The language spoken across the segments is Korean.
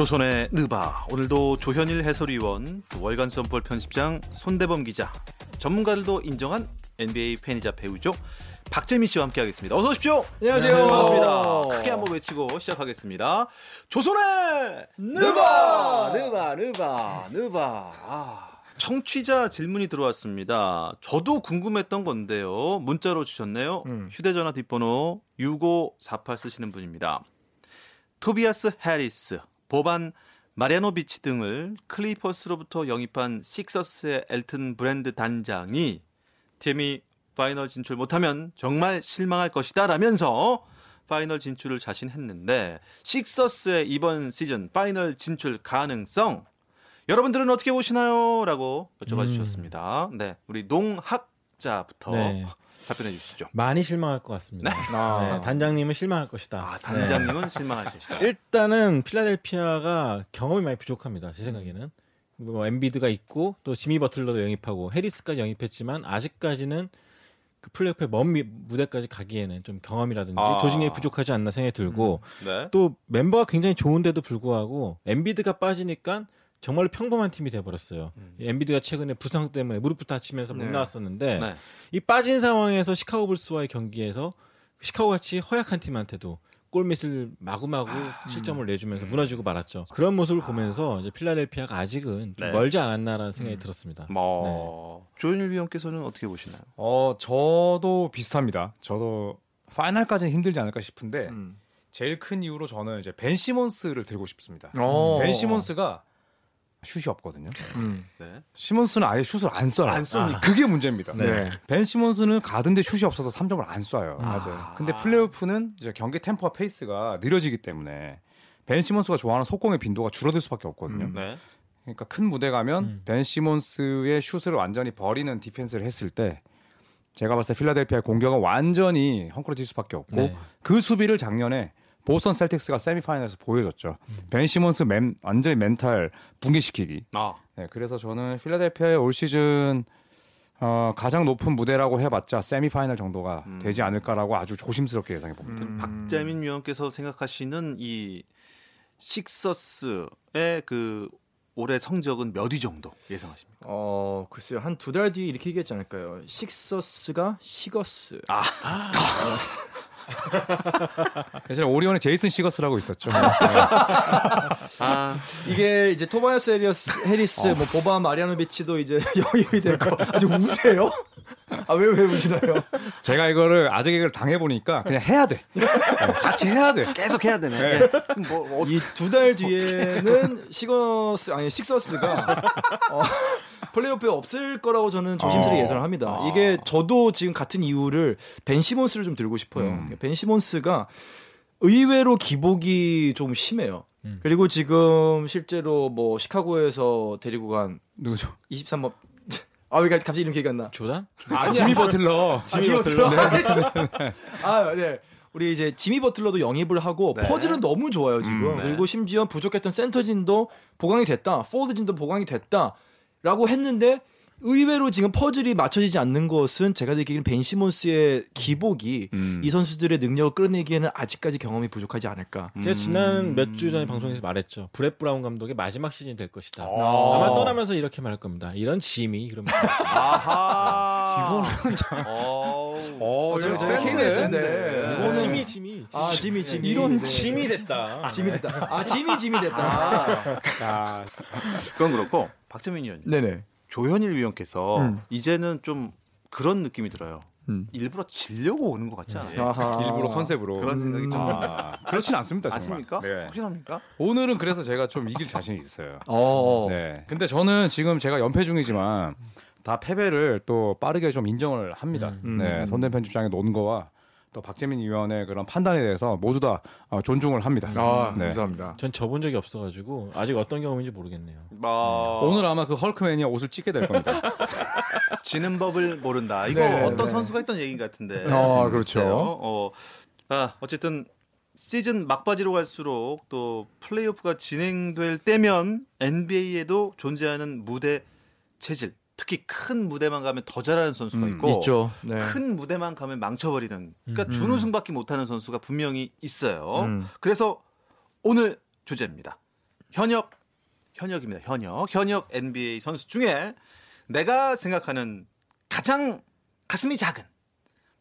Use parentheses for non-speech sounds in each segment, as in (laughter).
조선의 느바 오늘도 조현일 해설위원 월간 썸볼 편집장 손대범 기자 전문가들도 인정한 NBA 팬이자 배우죠 박재민 씨와 함께하겠습니다. 어서 오십시오. 안녕하세요. 네, 반갑습니다. 크게 한번 외치고 시작하겠습니다. 조선의 느바 느바 느바 느바. 아. 청취자 질문이 들어왔습니다. 저도 궁금했던 건데요. 문자로 주셨네요. 음. 휴대전화 뒷번호 6548 쓰시는 분입니다. 토비아스 해리스, 보반 마리아노비치 등을 클리퍼스로부터 영입한 식서스의 엘튼 브랜드 단장이 팀이 파이널 진출 못하면 정말 실망할 것이다 라면서 파이널 진출을 자신했는데 식서스의 이번 시즌 파이널 진출 가능성 여러분들은 어떻게 보시나요? 라고 여쭤봐 음. 주셨습니다. 네, 우리 농학자부터 네. 답변해 주시죠. 많이 실망할 것 같습니다. 네. 아. 네, 단장님은 실망할 것이다. 아, 단장님은 네. 실망할 것이다. (laughs) 일단은 필라델피아가 경험이 많이 부족합니다. 제 생각에는. 뭐 엠비드가 있고 또 지미 버틀러도 영입하고 해리스까지 영입했지만 아직까지는 그 플레이오프의 먼 무대까지 가기에는 좀 경험이라든지 아. 조직력이 부족하지 않나 생각이 들고 음. 네. 또 멤버가 굉장히 좋은데도 불구하고 엠비드가 빠지니까 정말로 평범한 팀이 돼버렸어요. 음. 엔비드가 최근에 부상 때문에 무릎부터 다치면서 못 네. 나왔었는데 네. 이 빠진 상황에서 시카고 불스와의 경기에서 시카고 같이 허약한 팀한테도 골밑을 마구마구 아, 실점을 내주면서 무너지고 말았죠. 그런 모습을 아. 보면서 이제 필라델피아가 아직은 좀 네. 멀지 않았나라는 생각이 음. 들었습니다. 뭐 네. 조현일 위원께서는 어떻게 보시나요? 어 저도 비슷합니다. 저도 파이널까지는 힘들지 않을까 싶은데 음. 제일 큰 이유로 저는 이제 벤 시몬스를 들고 싶습니다. 오. 벤 시몬스가 슛이 없거든요. 음. 네. 시몬스는 아예 슛을 안 쏴요. 안 쏘니 아. 그게 문제입니다. 네. 벤 시몬스는 가든데 슛이 없어서 3점을 안 쏴요. 아. 맞아요. 근데 플레이오프는 이제 경기 템포와 페이스가 느려지기 때문에 벤 시몬스가 좋아하는 속공의 빈도가 줄어들 수밖에 없거든요. 음. 네. 그러니까 큰 무대 가면 음. 벤 시몬스의 슛을 완전히 버리는 디펜스를 했을 때 제가 봤을 때 필라델피아의 공격은 완전히 헝클어질 수밖에 없고 네. 그 수비를 작년에 보스턴 셀틱스가 세미파이널에서 보여줬죠. 음. 벤 시몬스 맨, 완전히 멘탈 붕괴시키기. 아. 네, 그래서 저는 필라델피아의 올 시즌 어, 가장 높은 무대라고 해봤자 세미파이널 정도가 음. 되지 않을까라고 아주 조심스럽게 예상해 봅니다. 음. 박재민 위원께서 생각하시는 이 식서스의 그 올해 성적은 몇 위 정도 예상하십니까? 어 글쎄요 한 두 달 뒤에 이렇게 얘기했지 않을까요? 식서스가 시거스. 아. 아. (laughs) (laughs) 예전에 오리온에 제이슨 시거스라고 있었죠. 네. (laughs) 아, 이게 이제 토바야스 헤리스, 해리스, 어. 뭐 보바 마리아노비치도 이제 (laughs) 영입이 될 거. 아주 우세요? 아, 왜, 왜 우시나요? 제가 이거를 아직 이걸 당해 보니까 그냥 해야 돼. 네, 같이 해야 돼. 계속 해야 되네. 네. 뭐, 어, 이두 달 뒤에는 시거스, 아니, 식서스가, 어, 플레이오프에 없을 거라고 저는 조심스레 어. 예상을 합니다. 어. 이게 저도 지금 같은 이유를 벤 시몬스를 좀 들고 싶어요. 음. 벤 시몬스가 의외로 기복이 좀 심해요. 음. 그리고 지금 실제로 뭐 시카고에서 데리고 간 누구죠? 23번 (laughs) 아, 왜 갑자기 이름 기억이 안 나? 조단? 아, 지미 버틀러. 지미, 지미 버틀러. 네. 아, 네. 우리 이제 지미 버틀러도 영입을 하고 네. 퍼즐은 너무 좋아요 지금 음, 네. 그리고 심지어 부족했던 센터진도 보강이 됐다 포드진도 보강이 됐다 라고 했는데 의외로 지금 퍼즐이 맞춰지지 않는 것은 제가 느끼기엔 벤 시몬스의 기복이 음. 이 선수들의 능력을 끌어내기에는 아직까지 경험이 부족하지 않을까. 제가 지난 음. 몇주 전에 방송에서 말했죠. 브렛 브라운 감독의 마지막 시즌이 될 것이다. 아. 아마 떠나면서 이렇게 말할 겁니다. 이런 짐이 그러면 (laughs) 아하. 이거는 참. 어, 어 제가 센데. 짐이 짐이. 아 짐이 짐이. 이런 네. 짐이 됐다. 아, 짐이 됐다. 아 짐이 짐이 됐다. 아. 그건 그렇고 박재민 의원님. 네네. 조현일 위원께서 음. 이제는 좀 그런 느낌이 들어요. 음. 일부러 질려고 오는 것 같지 않아요? 아하. 일부러 컨셉으로 그런 생각이 좀 아, 그렇진 않습니다. 정말. 않습니까? 네. 확신합니까? 오늘은 그래서 제가 좀 이길 자신이 있어요. 어. 네. 근데 저는 지금 제가 연패 중이지만 다 패배를 또 빠르게 좀 인정을 합니다. 음. 네. 선대 편집장에 놓은 거와 또 박재민 위원의 그런 판단에 대해서 모두 다 어, 존중을 합니다. 아, 네. 감사합니다. 전 접은 적이 없어가지고 아직 어떤 경험인지 모르겠네요. 아... 오늘 아마 그 헐크맨이 옷을 찢게 될 겁니다. (laughs) 지는 법을 모른다. 이거 네, 어떤 네. 선수가 했던 얘기 같은데. 아, 그렇죠. 어, 아, 어쨌든 시즌 막바지로 갈수록 또 플레이오프가 진행될 때면 NBA에도 존재하는 무대 체질 특히 큰 무대만 가면 더 잘하는 선수가 음, 있고 있죠. 네. 큰 무대만 가면 망쳐버리는 그러니까 음. 준우승밖에 못하는 선수가 분명히 있어요. 음. 그래서 오늘 주제입니다. 현역 현역입니다. 현역 현역 NBA 선수 중에 내가 생각하는 가장 가슴이 작은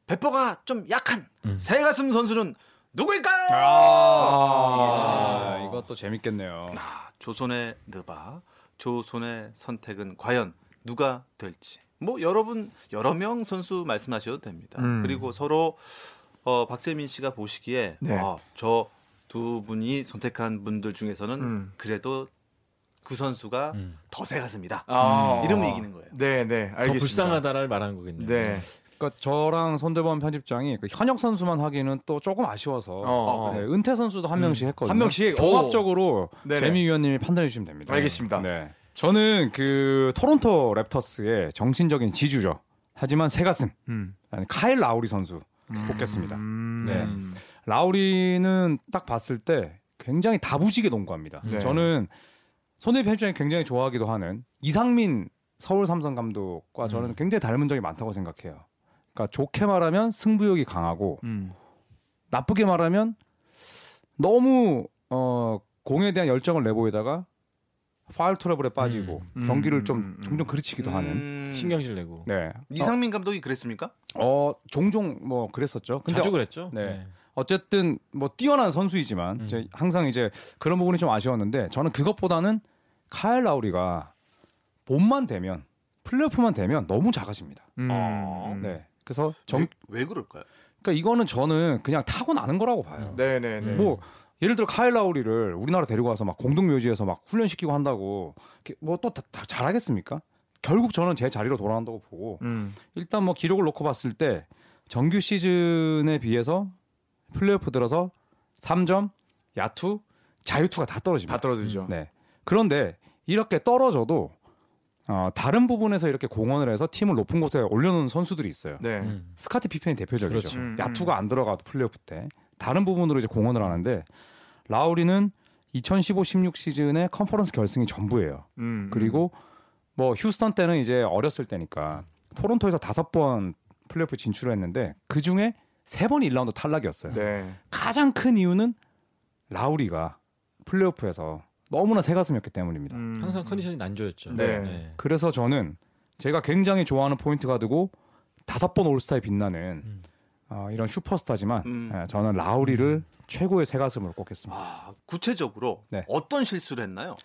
배포가 좀 약한 음. 새가슴 선수는 누구일까요? 아, 아, 이것도 재밌겠네요. 아, 조선의 느바, 조선의 선택은 과연 누가 될지. 뭐 여러분 여러 명 선수 말씀하셔도 됩니다. 음. 그리고 서로 어, 박재민 씨가 보시기에 네. 어, 저두 분이 선택한 분들 중에서는 음. 그래도 그 선수가 음. 더 새가슴이다. 아. 이러면 이기는 거예요. 네, 네, 알겠습니다. 더 불쌍하다를 말하는 거겠네요. 네. 그러니까 저랑 손대범 편집장이 그 현역 선수만 하기는 또 조금 아쉬워서 어, 어. 네, 은퇴 선수도 한 명씩 음. 했거든요. 한 명씩 종합적으로 재미 위원님이 판단해 주시면 됩니다. 알겠습니다. 네. 저는 그 토론토 랩터스의 정신적인 지주죠. 하지만 새 가슴 음. 카일 라우리 선수 음. 뽑겠습니다. 음. 네. 라우리는 딱 봤을 때 굉장히 다부지게 농구합니다. 네. 저는 손대 편집장이 굉장히 좋아하기도 하는 이상민 서울 삼성 감독과 저는 음. 굉장히 닮은 점이 많다고 생각해요. 그러니까 좋게 말하면 승부욕이 강하고 음. 나쁘게 말하면 너무 어 공에 대한 열정을 내보이다가 파울 트러블에 빠지고 음. 경기를 좀 음. 종종 그르치기도 하는 음. 신경질 내고. 네. 이상민 감독이 그랬습니까? 어 종종 뭐 그랬었죠. 근데 자주 그랬죠. 네. 네. 어쨌든 뭐 뛰어난 선수이지만 음. 이제 항상 이제 그런 부분이 좀 아쉬웠는데 저는 그것보다는 카일 라우리가 몸만 되면 플레이오프만 되면 너무 작아집니다. 음. 아. 네. 그래서 정... 왜, 왜 그럴까요? 그러니까 이거는 저는 그냥 타고 나는 거라고 봐요. 네네네. 네, 네. 뭐 예를 들어 카일 라우리를 우리나라 데리고 와서 막 공동 묘지에서 막 훈련시키고 한다고 뭐 또 다 잘하겠습니까? 결국 저는 제 자리로 돌아간다고 보고 음. 일단 뭐 기록을 놓고 봤을 때 정규 시즌에 비해서 플레이오프 들어서 3점, 야투, 자유투가 다 떨어집니다. 다 떨어지죠. 네. 그런데 이렇게 떨어져도 어, 다른 부분에서 이렇게 공헌을 해서 팀을 높은 곳에 올려놓은 선수들이 있어요. 네. 음. 스카티 피펜이 대표적이죠. 그렇죠. 음, 야투가 안 들어가도 플레이오프 때 다른 부분으로 이제 공헌을 하는데 라우리는 2015-16 시즌에 컨퍼런스 결승이 전부예요. 음, 음, 그리고 뭐 휴스턴 때는 이제 어렸을 때니까 토론토에서 다섯 번 플레이오프 진출했는데 그 중에 세 번이 1라운드 탈락이었어요. 네. 가장 큰 이유는 라우리가 플레이오프에서 너무나 새 가슴이었기 때문입니다. 음. 항상 컨디션이 난조였죠. 네. 네. 그래서 저는 제가 굉장히 좋아하는 포인트가 되고 다섯 번 올스타에 빛나는 음. 어, 이런 슈퍼스타지만 음. 네, 저는 라우리를 음. 최고의 새 가슴으로 꼽겠습니다. 아, 구체적으로 네. 어떤 실수를 했나요?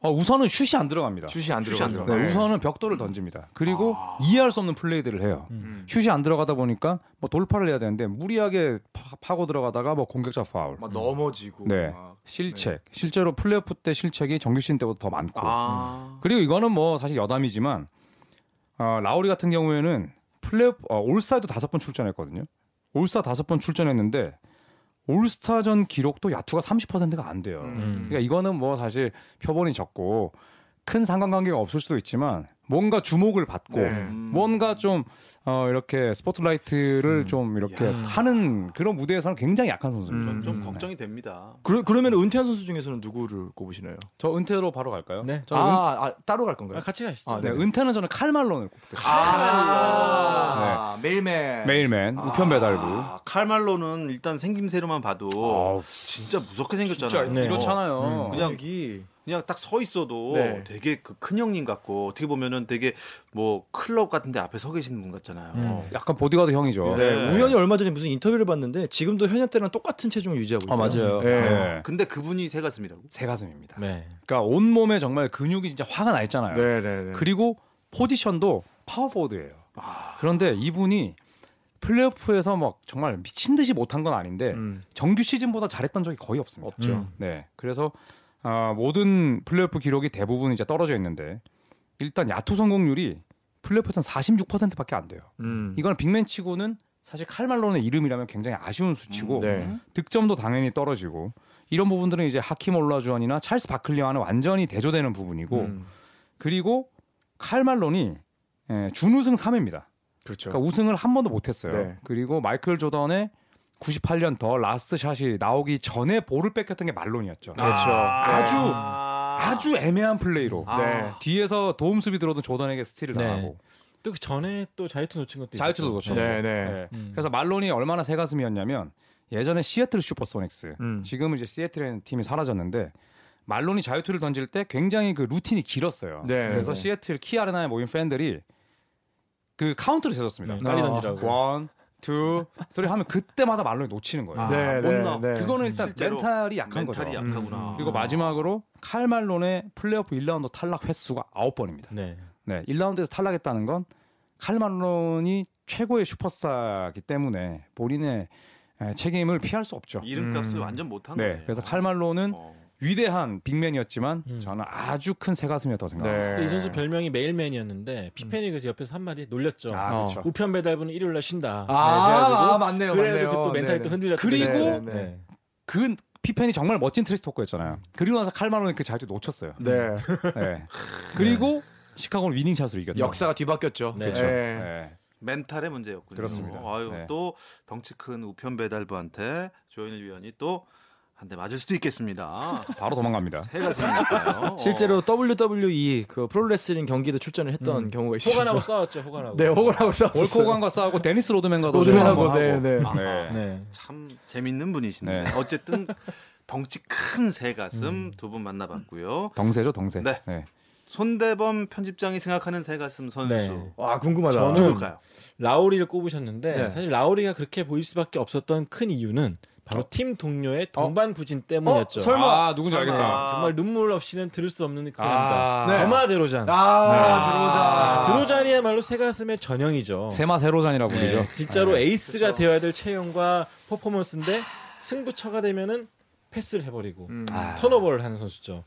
어, 우선은 슛이 안 들어갑니다. 슛이 안 들어가죠. 네, 우선은 벽돌을 던집니다. 그리고 아. 이해할 수 없는 플레이들을 해요. 음. 슛이 안 들어가다 보니까 뭐 돌파를 해야 되는데 무리하게 파, 고 들어가다가 뭐 공격자 파울. 막 넘어지고. 네. 막. 실책. 네. 실제로 플레이오프 때 실책이 정규 시즌 때보다 더 많고. 아. 그리고 이거는 뭐 사실 여담이지만 어, 라우리 같은 경우에는 플레이오프 어, 올스타에도 다섯 번 출전했거든요. 올스타 다섯 번 출전했는데 올스타전 기록도 야투가 30%가 안 돼요. 음. 그러니까 이거는 뭐 사실 표본이 적고 큰 상관관계가 없을 수도 있지만 뭔가 주목을 받고 네. 뭔가 좀 어, 이렇게 스포트라이트를 음. 좀 이렇게 야. 하는 그런 무대에서는 굉장히 약한 선수입니다. 음. 좀 걱정이 됩니다. 그러, 그러면 은퇴한 선수 중에서는 누구를 꼽으시나요? 저 은퇴로 바로 갈까요? 네. 저 아, 은... 아, 따로 갈 건가요? 아, 같이 가시죠. 아, 네. 네. 은퇴는 저는 칼말론을 꼽겠습니다. 아, 네. Mailman. Mailman. 우편 배달부. 아, 칼 말론은 일단 생김새로만 봐도 아우. 진짜 무섭게 생겼잖아요. 진짜 이렇잖아요. 음. 그냥 기 그냥 딱 서 있어도 네. 되게 그 큰 형님 같고 어떻게 보면은 되게 뭐 클럽 같은데 앞에 서 계시는 분 같잖아요. 음. 약간 보디가드 형이죠. 네. 네. 우연히 얼마 전에 무슨 인터뷰를 봤는데 지금도 현역 때랑 똑같은 체중을 유지하고 있어요. 아 맞아요. 네. 네. 근데 그분이 새 가슴이라고? 새 가슴입니다. 네. 그러니까 온 몸에 정말 근육이 진짜 화가 나 있잖아요. 네, 네, 네. 그리고 포지션도 파워포워드예요 아... 그런데 이분이 플레이오프에서 막 정말 미친 듯이 못한 건 아닌데 음. 정규 시즌보다 잘했던 적이 거의 없습니다. 없죠. 음. 네. 그래서 아, 모든 플레이오프 기록이 대부분 이제 떨어져 있는데 일단 야투 성공률이 플레이오프에서는 46%밖에 안 돼요. 음. 이건 빅맨치고는 사실 칼 말론의 이름이라면 굉장히 아쉬운 수치고 음, 네. 득점도 당연히 떨어지고 이런 부분들은 이제 하킴 올라주언이나 찰스 바클리와는 완전히 대조되는 부분이고 음. 그리고 칼 말론이 예, 준우승 3회입니다. 그렇죠. 그러니까 우승을 한 번도 못했어요. 네. 그리고 마이클 조던의 98년 The Last Shot이 나오기 전에 볼을 뺏겼던 게 말론이었죠. 그렇죠. 아~ 주 아주 애매한 플레이로 아~ 네. 뒤에서 도움 수비 들어도 조던에게 스틸을 네. 당하고 또 그 전에 또 자유투 놓친 것도 자유투도 놓쳤고. 네, 네. 네. 음. 그래서 말론이 얼마나 새 가슴이었냐면 예전에 시애틀 슈퍼소닉스 음. 지금은 이제 시애틀에 팀이 사라졌는데 말론이 자유투를 던질 때 굉장히 그 루틴이 길었어요. 네. 그래서 네. 시애틀 키아레나에 모인 팬들이 그 카운트를 세웠습니다. 네, 빨리 던지라고. one, two, three 하면 그때마다 말론이 놓치는 거예요. 아, 네, 못 넣어. 네. 그거는 일단 멘탈이 약한 멘탈이 거죠. 약하구나. 음. 그리고 마지막으로 칼 말론의 플레이오프 1라운드 탈락 횟수가 9번입니다. 네. 네. 1라운드에서 탈락했다는 건 칼 말론이 최고의 슈퍼스타이기 때문에 본인의 책임을 피할 수 없죠. 이름값을 음. 완전 못한 네. 거예요. 그래서 칼 말론은 어. 위대한 빅맨이었지만 음. 저는 아주 큰 새 가슴이었다고 생각합니다. 네. 이 선수 별명이 메일맨이었는데 피펜이 그래서 옆에서 한마디 놀렸죠. 아, 그렇죠. 어. 우편 배달부는 일요일 날 쉰다. 아, 네, 아 맞네요. 그래가지고 맞네요. 또 멘탈이 또 흔들렸죠. 그리고 네. 그 피펜이 정말 멋진 trash talker였잖아요. 그리고 나서 칼 말론이 그 자리도 놓쳤어요. 네. 네. 그리고 시카고는 winning shot으로 이겼죠. 역사가 뒤바뀌었죠. 네. 그렇죠. 네. 멘탈의 문제였군요. 그렇습니다. 아유 네. 또 덩치 큰 우편 배달부한테 조현일 위원이 또 한 대 맞을 수도 있겠습니다. 바로 도망갑니다. 새가 생니까요 (laughs) 실제로 WWE 그 프로레슬링 경기도 출전을 했던 음. 경우가 있어요. 호간하고 싸웠죠. 호간하고. 네, 호간하고 싸웠어요. 헐크 호간과 싸우고 데니스 로드맨과도 로드맨하고 네, 네. 아, 네. 참 재밌는 분이신데 네. 어쨌든 덩치 큰 새 가슴 음. 두분 만나봤고요. 덩새죠, 덩새. 네. 네. 손대범 편집장이 생각하는 새가슴 선수. 네. 와 궁금하다. 저는 누굴까요? 라우리를 꼽으셨는데 네. 사실 라우리가 그렇게 보일 수밖에 없었던 큰 이유는 바로 어. 팀 동료의 동반 부진 때문이었죠. 어? 설마 아, 누군지 알겠다. 네. 정말 눈물 없이는 들을 수 없는 그 아, 남자. 네. 더마 드로잔. 아, 네. 드로잔. 아, 드로잔이야말로 새가슴의 전형이죠. 세마 세로잔이라고 네. 부르죠. 진짜로 네. 에이스가 그쵸. 되어야 될 체형과 퍼포먼스인데 승부처가 되면은 패스를 해버리고 음. 턴오버를 하는 선수죠.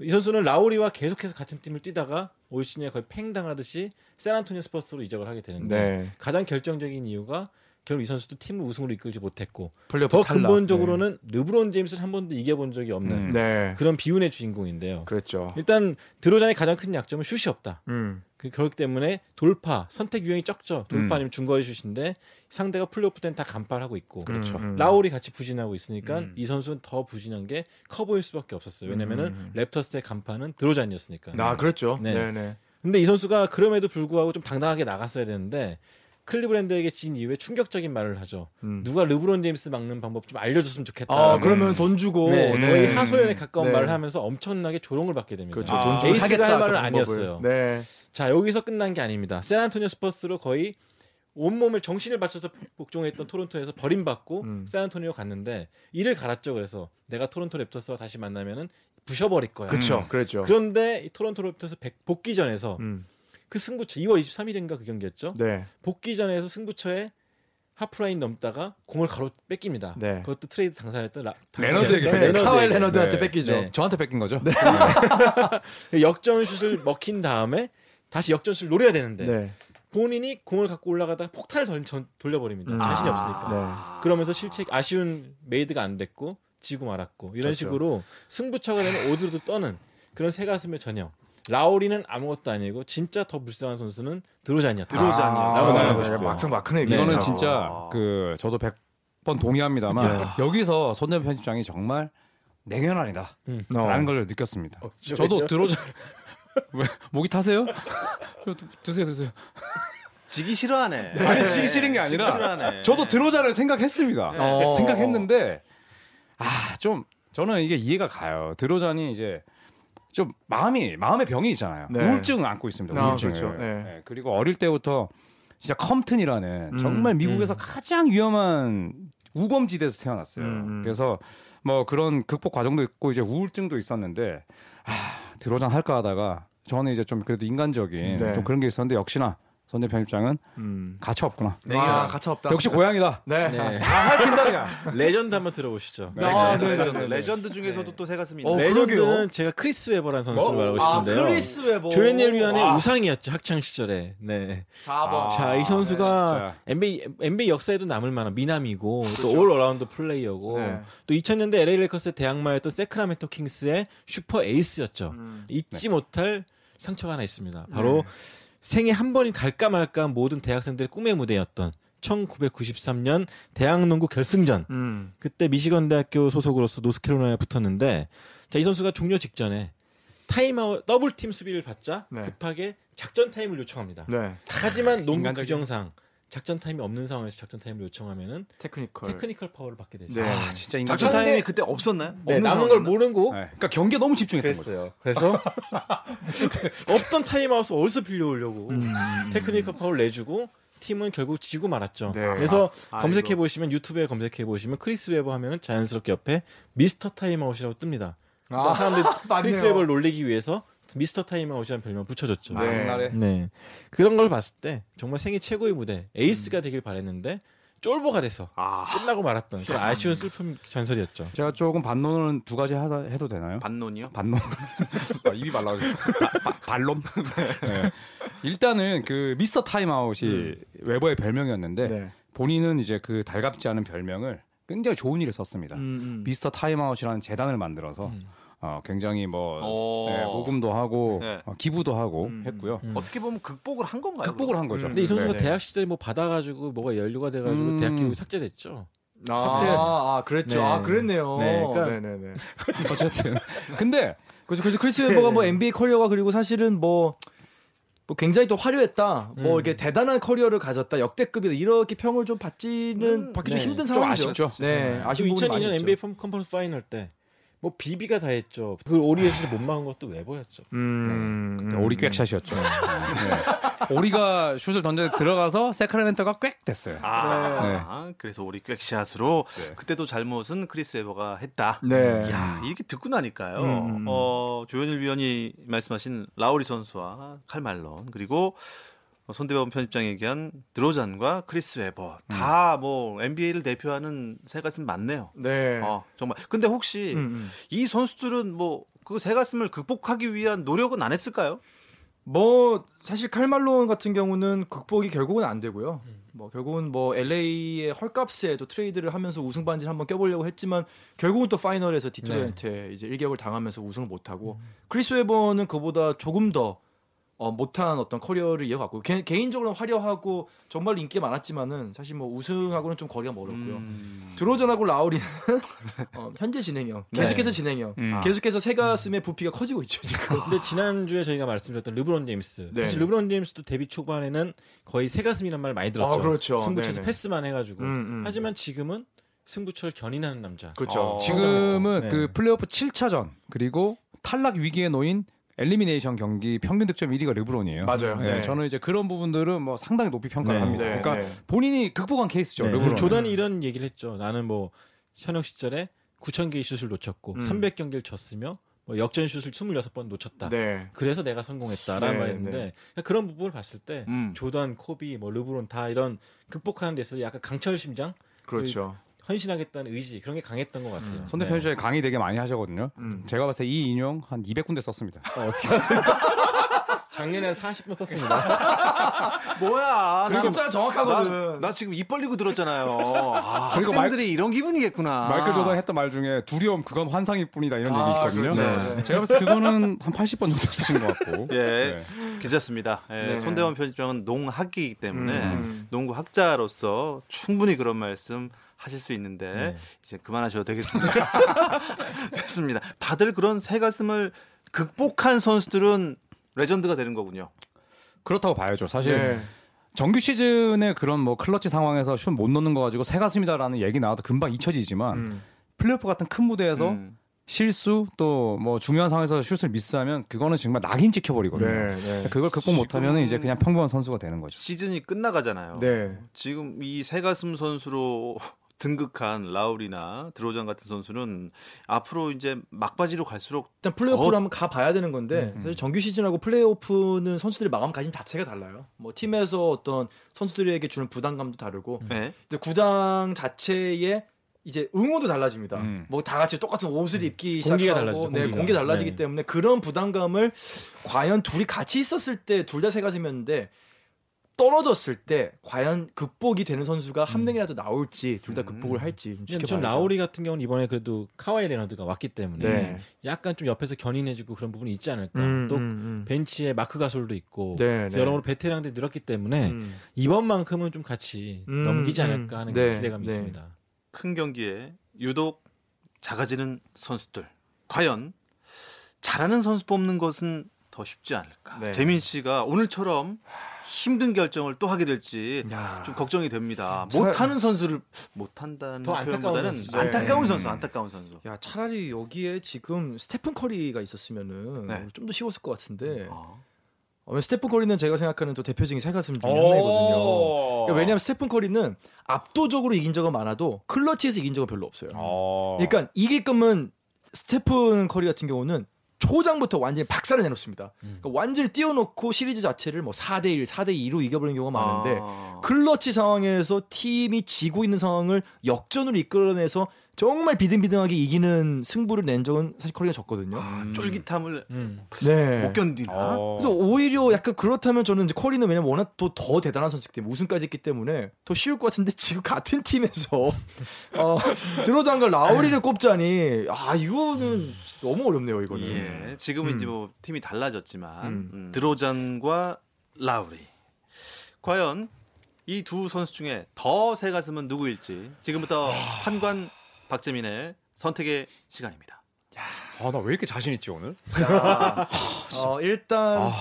이 선수는 라우리와 계속해서 같은 팀을 뛰다가 올 시즌에 거의 팽당하듯이 샌안토니오 스퍼스로 이적을 하게 되는데 네. 가장 결정적인 이유가 결국 이 선수도 팀을 우승으로 이끌지 못했고 더 근본적으로는 네. 르브론 제임스를 한 번도 이겨본 적이 없는 음. 네. 그런 비운의 주인공인데요. 그렇죠. 일단 드로잔의 가장 큰 약점은 슛이 없다. 음. 그 그렇기 때문에 돌파 선택 유형이 적죠. 돌파 음. 아니면 중거리 슛인데 상대가 플레이오프 때는 다 간파하고 있고 그렇죠. 음. 라우리 같이 부진하고 있으니까 음. 이 선수는 더 부진한 게 커 보일 수밖에 없었어요. 왜냐면은 음. 랩터스의 간판은 드로잔이었으니까. 아 그렇죠. 네. 네네. 근데 이 선수가 그럼에도 불구하고 좀 당당하게 나갔어야 되는데 클리브랜드에게 진 이후에 충격적인 말을 하죠. 음. 누가 르브론 제임스 막는 방법 좀 알려줬으면 좋겠다. 아, 그러면 돈 주고 네, 네. 거의 하소연에 가까운 네. 말을 하면서 엄청나게 조롱을 받게 됩니다. 그렇죠. 아, 돈 주고 에이스가 할 말은 아니었어요. 네. 자 여기서 끝난 게 아닙니다. 샌안토니오 스퍼스로 거의 온몸을 정신을 바쳐서 복종했던 토론토에서 버림받고 음. 샌안토니오 갔는데 이를 갈았죠. 그래서 내가 토론토 랩터스와 다시 만나면은 부셔버릴 거야. 그렇죠. 음. 그랬죠. 그런데 이 토론토 랩터스 복귀 전에서 음. 그 승부처 2월 23일인가 그 경기였죠. 네. 복귀전에서 승부처에 하프라인 넘다가 공을 가로 뺏깁니다. 네. 그것도 트레이드 당사였던 라, 레너드에게 네, 레너드 카와이 레너드한테 네. 뺏기죠. 네. 저한테 뺏긴 거죠. 네. (laughs) 역전슛을 먹힌 다음에 다시 역전슛을 노려야 되는데 네. 본인이 공을 갖고 올라가다가 폭탄을 던, 전, 돌려버립니다. 음. 자신이 없으니까. 아. 그러면서 실책 아쉬운 메이드가 안 됐고 지고 말았고 이런 그렇죠. 식으로 승부처가 되는 오들오들 떠는 그런 새 가슴의 전형. 라우리는 아무것도 아니고 진짜 더 불쌍한 선수는 드로잔이야. 드로잔이야. 아, 네, 네, 막상막하네. 이거는 진짜 아. 그 저도 100번 동의합니다만 야. 여기서 손대범 편집장이 정말 냉혈한이다. 음. 라는 걸 느꼈습니다. 어, 저도 드로잔 (laughs) 왜 목이 타세요? (laughs) 드세요, 드세요. 지기 싫어하네. 네. 아니 지기 싫은 게 아니라 저도 드로자를 생각했습니다. 네. 어. 생각했는데 아 좀 저는 이게 이해가 가요. 드로잔이 이제 좀 마음이 마음의 병이 있잖아요. 네. 우울증을 안고 있습니다. 아, 우울증을. 그렇죠. 네. 네. 그리고 어릴 때부터 진짜 컴튼이라는 음, 정말 미국에서 음. 가장 위험한 우범지대에서 태어났어요. 음, 음, 그래서 뭐 그런 극복 과정도 있고 이제 우울증도 있었는데 아 드로잔 할까 하다가 저는 이제 좀 그래도 인간적인 네. 좀 그런 게 있었는데 역시나 손대범 편집장은 음. 가차 없구나. 네, 아, 가차 없다. 역시 고양이다. 네. 네. 아, 할퀸다 그냥. (laughs) 레전드 한번 들어보시죠. 네. 아, 네, 레전드. 레전드 중에서도 또 새 가슴이. 어, 레전드는 제가 크리스 웨버라는 선수를 뭐? 말하고 싶은데요. 아, 크리스 웨버. 조현일 위원의 우상이었죠 학창 시절에. 네. 4번. 자, 이 선수가 네, NBA NBA 역사에도 남을 만한 미남이고 그렇죠. 또올 어라운드 플레이어고 네. 또 2000년대 LA 레이커스의 대항마였던 새크라멘토 킹스의 슈퍼 에이스였죠. 음. 잊지 못할 상처가 하나 있습니다. 바로 네. 생애 한 번이 갈까 말까 모든 대학생들의 꿈의 무대였던 1993년 대학농구 결승전. 음. 그때 미시건 대학교 소속으로서 노스캐롤라이나에 붙었는데 자, 이 선수가 종료 직전에 타임아웃 double team 수비를 받자 네. 급하게 작전 타임을 요청합니다. 네. 하지만 농구 규정상 작전 타임이 없는 상황에서 작전 타임을 요청하면은 테크니컬 테크니컬 파울을 받게 되죠. 네. 아, 진짜 인간 작전 타임이 그때 없었나요? 네, 없는 남은 걸? 모르고 네. 그러니까 경기에 너무 집중했던 거죠. 그래서 (laughs) 없던 타임아웃을 어디서 빌려오려고 테크니컬 파울을 내주고 팀은 결국 지고 말았죠. 네. 그래서 아, 검색해. 보시면 유튜브에 검색해 보시면 크리스 웨버 하면은 자연스럽게 옆에 Mr. Timeout이라고 뜹니다. 그러니까 아, 사람들이 (laughs) 맞네요. 크리스 웨버를 놀리기 위해서 Mr. Timeout이라는 별명 붙여줬죠. 네. 네. 그런 걸 봤을 때 정말 생애 최고의 무대 에이스가 되길 바랬는데 쫄보가 돼서 아, 끝나고 말았던 그런 아쉬운 슬픈 전설이었죠. 제가 조금 반론은 두 가지 하다 해도 되나요? 반론이요? 반론. 아, 입이 바- 반론. (laughs) 네. 일단은 그 미스터 타임아웃이 웨버의 별명이었는데 네. 본인은 이제 그 달갑지 않은 별명을 굉장히 좋은 일에 썼습니다. 음, 음. 미스터 타임아웃이라는 재단을 만들어서 음. 어, 굉장히 뭐 오. 네, 모금도 하고 네. 어, 기부도 하고 음. 했고요. 음. 어떻게 보면 극복을 한 건가요? 극복을 한 거죠. 음. 근데 이 선수가 네네. 대학 시절에 뭐 받아가지고 뭐가 연루가 돼가지고 음. 대학 기록 삭제됐죠. 아, 삭제. 아, 그랬죠. 네. 아, 그랬네요. 네, 그러니까- 네, 네, 네. (laughs) 어쨌든 근데 그래서 그래서 크리스 웨버가 뭐 NBA 커리어가 그리고 사실은 뭐, 뭐 굉장히 또 화려했다. 뭐 음. 이렇게 대단한 커리어를 가졌다. 역대급이다. 이렇게 평을 좀 받지는 음, 받기 네. 좀 힘든 좀 상황이죠. 아쉽죠. 네, 아쉬운 지금 부분이 많이 2002년 있죠. NBA 펌- conference final 때 뭐 비비가 다 했죠. 그걸 오리에서 못 막은 것도 웨버였죠. 음, 음. 오리 꽥샷이었죠. 네. 오리가 슛을 던져 들어가서 새크라멘토가 꽥 됐어요. 아, 그래서 오리 꽥샷으로 네. 그때도 잘못은 크리스 웨버가 했다. 네. 야, 이렇게 듣고 나니까요. 음, 음. 어, 조현일 위원이 말씀하신 라우리 선수와 칼 말론 그리고 손대범 편집장이 얘기한 드로잔과 크리스 웨버 다 뭐 NBA를 대표하는 새 가슴 맞네요. 네. 어, 정말. 근데 혹시 음, 음. 이 선수들은 뭐그새 가슴을 극복하기 위한 노력은 안 했을까요? 뭐 사실 칼 말론 같은 경우는 극복이 결국은 안 되고요. 뭐 결국은 뭐 LA의 헐값에 또 트레이드를 하면서 우승 반지를 한번 껴보려고 했지만 결국은 또 파이널에서 디트로이트에 이제 일격을 당하면서 우승을 못하고 크리스 웨버는 그보다 조금 더 어, 못한 어떤 커리어를 이어갔고 개, 개인적으로는 화려하고 정말 인기가 많았지만은 사실 뭐 우승하고는 좀 거리가 멀었고요. 음. 드로잔하고 라우리는 (laughs) 어, 현재 진행형, 계속해서 진행형, 음. 계속해서 새 가슴의 부피가 커지고 있죠 지금. 근데 지난 주에 저희가 말씀드렸던 르브론 제임스. 네. 사실 르브론 제임스도 데뷔 초반에는 거의 새 가슴이란 말 많이 들었죠. 아, 그렇죠. 승부처에서 네네. 패스만 해가지고. 음, 음. 하지만 지금은 승부처를 견인하는 남자. 그렇죠. 어. 지금은 네. 그 플레이오프 7차전 그리고 탈락 위기에 놓인 elimination 경기 평균 득점 1위가 르브론이에요. 맞아요. 네, 네. 저는 이제 그런 부분들은 뭐 상당히 높이 평가를 네. 합니다. 네, 그러니까 네. 본인이 극복한 케이스죠. 네. 르브론. 조던이 이런 얘기를 했죠. 나는 뭐 현역 시절에 9천 개의 슛을 놓쳤고 음. 300경기를 졌으며 뭐 역전 슛을 26번 놓쳤다. 네. 그래서 내가 성공했다라는 네, 말했는데 네. 그런 부분을 봤을 때 음. 조던, 코비, 뭐 르브론 다 이런 극복하는 데 있어서 약간 강철 심장, 그렇죠. 헌신하겠다는 의지 그런 게 강했던 것 같아요. 손 대표 님 강의 되게 많이 하셨거든요. 음. 제가 봤을 때 이 인용 한 200군데 썼습니다. 어, 떻게 하세요? (laughs) 작년에 한 40분 썼습니다. (laughs) 뭐야? 그리고 정확하거든. 나, 나 지금 입 벌리고 들었잖아요. (laughs) 아, 학생들이 이런 기분이겠구나. 마이클 조던 했던 말 중에 두려움 그건 환상일 뿐이다 이런 아, 얘기 있거든요. 그렇죠. 네. 제가 봤을 때 그거는 한 80번 정도 쓰신 것 같고. 예, 네. 괜찮습니다. 예, 네. 손대원 편집장은 농학이기 때문에 음. 농구 학자로서 충분히 그런 말씀 하실 수 있는데 네. 이제 그만하셔도 되겠습니다. (laughs) 좋습니다. 다들 그런 새 가슴을 극복한 선수들은 레전드가 되는 거군요. 그렇다고 봐야죠. 사실 네. 정규 시즌에 그런 뭐 클러치 상황에서 슛 못 넣는 거 가지고 새 가슴이다라는 얘기 나와도 금방 잊혀지지만 음. 플레이오프 같은 큰 무대에서 음. 실수 또 뭐 중요한 상황에서 슛을 미스하면 그거는 정말 낙인 찍혀버리거든요. 네. 네. 그걸 극복 못하면 이제 그냥 평범한 선수가 되는 거죠. 시즌이 끝나가잖아요. 네. 지금 이 새가슴 선수로 등극한 라우리나 드로잔 같은 선수는 앞으로 이제 막바지로 갈수록 일단 플레이오프로 어? 한번 가 봐야 되는 건데 사실 정규 시즌하고 플레이오프는 선수들의 마음가짐 자체가 달라요. 뭐 팀에서 어떤 선수들에게 주는 부담감도 다르고 네. 근데 구장 자체의 이제 응원도 달라집니다. 음. 뭐다 같이 똑같은 옷을 입기 공기가 시작하고 달라지죠, 네, 공기가. 공기 달라지기 네. 때문에 그런 부담감을 과연 둘이 같이 있었을 때 둘다세 가슴이었는데 떨어졌을 때 과연 극복이 되는 선수가 한 명이라도 나올지 둘 다 극복을 할지 좀 그냥 좀 지켜봐야죠. 라우리 같은 경우는 이번에 그래도 카와이 레너드가 왔기 때문에 네. 약간 좀 옆에서 견인해주고 그런 부분이 있지 않을까. 음, 또 음, 음. 벤치에 마크 가솔도 있고 네, 네. 여러모로 베테랑들이 늘었기 때문에 음. 이번만큼은 좀 같이 음, 넘기지 음. 않을까 하는 네, 기대감이 네. 있습니다. 큰 경기에 유독 작아지는 선수들 과연 잘하는 선수 뽑는 것은 더 쉽지 않을까? 네. 재민 씨가 오늘처럼 힘든 결정을 또 하게 될지 야. 좀 걱정이 됩니다. 차... 못하는 선수를 못한다는 표현보다는 선수. 안타까운 네. 선수, 안타까운 선수. 야 차라리 여기에 지금 스테픈 커리가 있었으면은 네. 좀더 쉬웠을 것 같은데. 어. 어, 스테픈 커리는 제가 생각하는 또 대표적인 새가슴 중에 하나거든요. 그러니까 왜냐하면 스테픈 커리는 압도적으로 이긴 적은 많아도 클러치에서 이긴 적은 별로 없어요. 어. 그러니까 이길 거면 스테픈 커리 같은 경우는 초장부터 완전히 박살을 내놓습니다. 음. 그러니까 완전히 띄워놓고 시리즈 자체를 뭐 4대1, 4대2로 이겨버리는 경우가 많은데 아. 클러치 상황에서 팀이 지고 있는 상황을 역전으로 이끌어내서 정말 비등비등하게 이기는 승부를 낸 적은 사실 코리가 졌거든요. 아, 쫄깃함을 음. 네. 못 견디나. 어. 그래서 오히려 약간 그렇다면 저는 이제 코리는 왜냐면 워낙 또 더 대단한 선수기 때문에 우승까지 했기 때문에 더 쉬울 것 같은데 지금 같은 팀에서 (laughs) 어, 드로장과 라우리를 꼽자니 아 이거는 너무 어렵네요 이거는. 예. 지금은 음. 이제 뭐 팀이 달라졌지만 음. 음. 드로잔과 라우리 과연 이 두 선수 중에 더 새 가슴은 누구일지 지금부터 판관 박재민의 선택의 시간입니다. 아, 나 왜 이렇게 자신 있지 오늘? 자, (laughs) 어, 일단 아.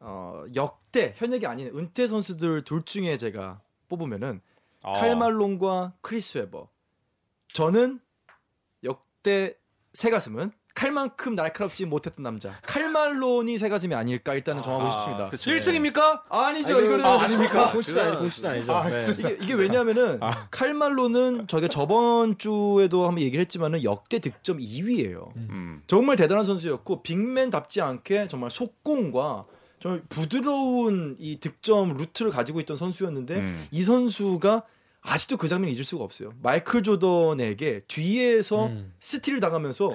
어, 역대 현역이 아닌 은퇴 선수들 둘 중에 제가 뽑으면은 아. 칼 말론과 크리스 웨버. 저는 역대 새 가슴은 칼만큼 날카롭지 못했던 남자 칼 말론이 새 가슴이 아닐까 일단은 정하고 아, 싶습니다. 그쵸. 1승입니까? 아니죠 아니, 이거는 아, 아닙니까? 보시지 아니죠 보시지 아니죠. 아, 네. 이게, 이게 왜냐하면은 아. 칼 말론은 저희가 저번 주에도 한번 얘기를 했지만은 역대 득점 2위예요. 음. 정말 대단한 선수였고 big man답지 않게 정말 속공과 정말 부드러운 이 득점 루트를 가지고 있던 선수였는데 음. 이 선수가 아직도 그 장면 잊을 수가 없어요. 마이클 조던에게 뒤에서 음. 스틸을 당하면서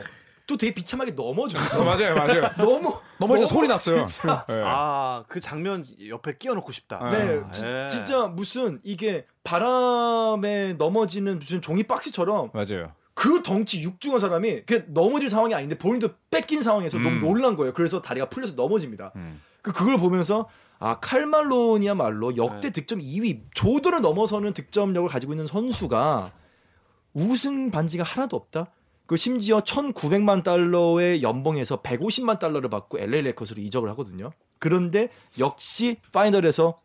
또 되게 비참하게 넘어져요. 어, (laughs) 맞아요, 맞아요. (laughs) 너무 넘어져 소리 났어요. 네. 아그 장면 옆에 끼워놓고 싶다. 네, 아, 지, 네. 진짜 무슨 이게 바람에 넘어지는 무슨 종이 박스처럼 맞아요. 그 덩치 육중한 사람이 그 넘어질 상황이 아닌데 본인도 뺏긴 상황에서 음. 너무 놀란 거예요. 그래서 다리가 풀려서 넘어집니다. 음. 그 그걸 보면서 아 칼 말론이야말로 역대 네. 득점 2위 조던을 넘어서는 득점력을 가지고 있는 선수가 우승 반지가 하나도 없다. 그 심지어 1,900만 달러의 연봉에서 150만 달러를 받고 LA 레이커스로 이적을 하거든요. 그런데 역시 파이널에서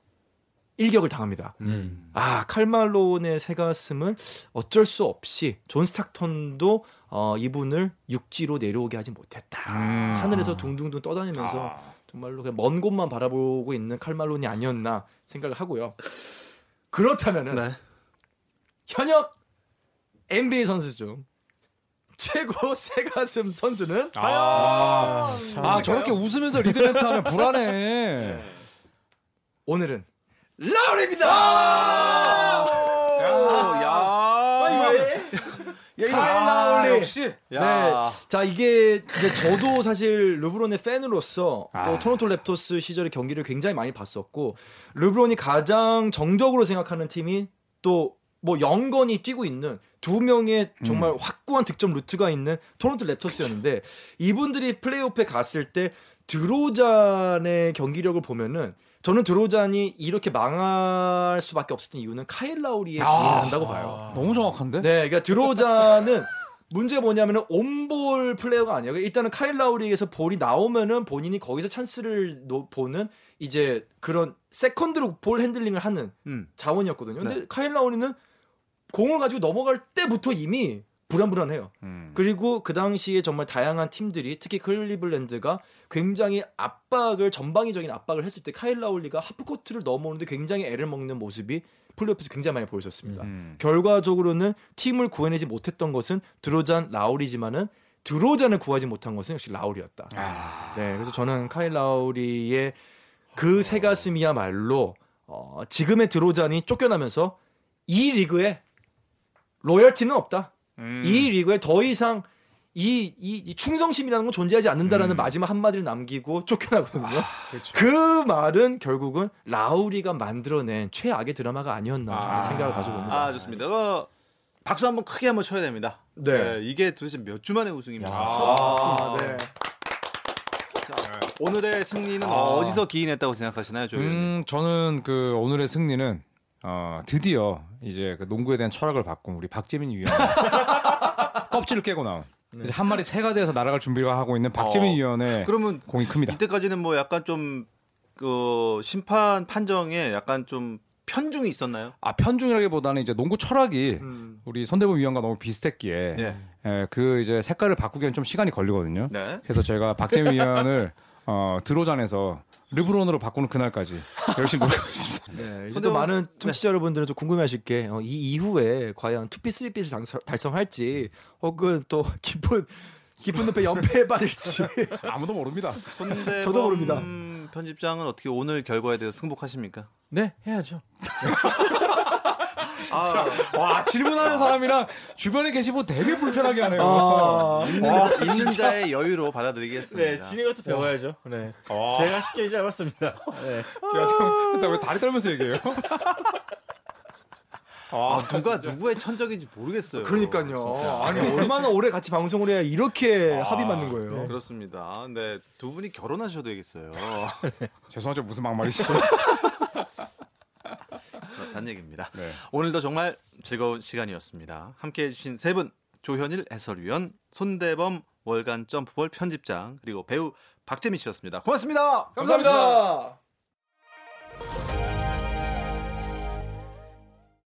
일격을 당합니다. 음. 아 칼 말론의 새 가슴은 어쩔 수 없이 존 스탁턴도 어, 이분을 육지로 내려오게 하지 못했다. 음. 하늘에서 둥둥둥 떠다니면서 아. 정말로 그냥 먼 곳만 바라보고 있는 칼 말론이 아니었나 생각을 하고요. 그렇다면은 네. 현역 NBA 선수 중 최고 (laughs) 새 가슴 선수는 아, 아 저렇게 웃으면서 lead 멘트 하면 불안해. (laughs) 네. 오늘은 라우리입니다. 아~ 야? 카일 라우리 역시. 네. 자 이게 이제 저도 사실 르브론의 팬으로서 아. 또 토론토 랩터스 시절의 경기를 굉장히 많이 봤었고 르브론이 가장 정적으로 생각하는 팀이 또 뭐 영건이 뛰고 있는 두 명의 정말 음. 확고한 득점 루트가 있는 토론토 랩터스였는데 이분들이 플레이오프에 갔을 때 드로잔의 경기력을 보면은 저는 드로잔이 이렇게 망할 수밖에 없었던 이유는 카일 라우리에 아, 기인한다고 봐요. 너무 정확한데? 네, 그러니까 드로잔은 문제가 뭐냐면은 온볼 플레이어가 아니에요. 일단은 카일 라우리에서 볼이 나오면은 본인이 거기서 찬스를 보는 이제 그런 세컨드로 볼 핸들링을 하는 음. 자원이었거든요. 근데 네. 카일 라우리는 공을 가지고 넘어갈 때부터 이미 불안불안해요. 음. 그리고 그 당시에 정말 다양한 팀들이 특히 클리블랜드가 굉장히 압박을 전방위적인 압박을 했을 때 카일 라우리가 half court를 넘어오는데 굉장히 애를 먹는 모습이 플레이오프에서 굉장히 많이 보여졌습니다. 음. 결과적으로는 팀을 구해내지 못했던 것은 드로잔 라우리지만은 드로잔을 구하지 못한 것은 역시 라우리였다. 아. 네, 그래서 저는 카일 라우리의 그 새가슴이야말로 어, 지금의 드로잔이 쫓겨나면서 이 리그에 로열티는 없다. 음. 이 리그에 더 이상 이, 이, 이, 충성심이라는 건 존재하지 않는다라는 음. 마지막 한마디를 남기고 쫓겨나거든요. 아, 그렇죠. 그 말은 결국은 라우리가 만들어낸 최악의 드라마가 아니었나 아. 생각을 가지고 있습니다. 아, 좋습니다. 어, 박수 한번 크게 한번 쳐야 됩니다. 네. 네 이게 도대체 몇 주 만에 우승입니까? 아, 네. 자, 오늘의 승리는 아. 어디서 기인했다고 생각하시나요, 조현 음, 저는 그 오늘의 승리는 어, 드디어 이제 그 농구에 대한 철학을 바꾼 우리 박재민 위원 (laughs) 껍질을 깨고 나온 네. 한 마리 새가 돼서 날아갈 준비를 하고 있는 박재민 어, 위원의 그러면 공이 큽니다. 이때까지는 뭐 약간 좀 그 심판 판정에 약간 좀 편중이 있었나요? 아 편중이라기보다는 이제 농구 철학이 음. 우리 손대범 위원과 너무 비슷했기에 예. 예, 그 이제 색깔을 바꾸기엔 좀 시간이 걸리거든요. 네. 그래서 제가 박재민 위원을 (laughs) 어, 드로잔에서 르브론으로 바꾸는 그날까지 열심히 노력하고 있습니다. (laughs) 네, 이제 또 많은 청취자 네. 여러분들은 좀 궁금해하실 게, 어, 이 이후에 과연 투피 쓰리핏을 달성할지, 혹은 또 깊은 깊은 늪에 연패에 빠질지 아무도 모릅니다. 저도 모릅니다. 편집장은 어떻게 오늘 결과에 대해서 승복하십니까? 네, 해야죠. (laughs) 진짜 아, 와 질문하는 사람이랑 주변에 계시고 뭐 되게 불편하게 하네요. 아, 있는, 아, 있는 자의 여유로 받아들이겠습니다. 네, 진이 것도 배워야죠. 네, 아. 제가 쉽게 짧았습니다. 네. 야, 왜 다리 떨면서 얘기해요? 아, 누가 누구의 천적인지 모르겠어요. 그러니까요. 진짜. 아니 얼마나 오래 같이 방송을 해야 이렇게 아, 합이 맞는 거예요. 네. 그렇습니다. 근데 두 분이 결혼하셔도 되겠어요. (laughs) 죄송하죠 무슨 막말이시죠? (laughs) 있다는 얘기입니다. 네. 오늘도 정말 즐거운 시간이었습니다. 함께 해주신 세 분, 조현일 해설위원, 손대범 월간 점프볼 편집장, 그리고 배우 박재민 씨였습니다. 고맙습니다 감사합니다. 감사합니다.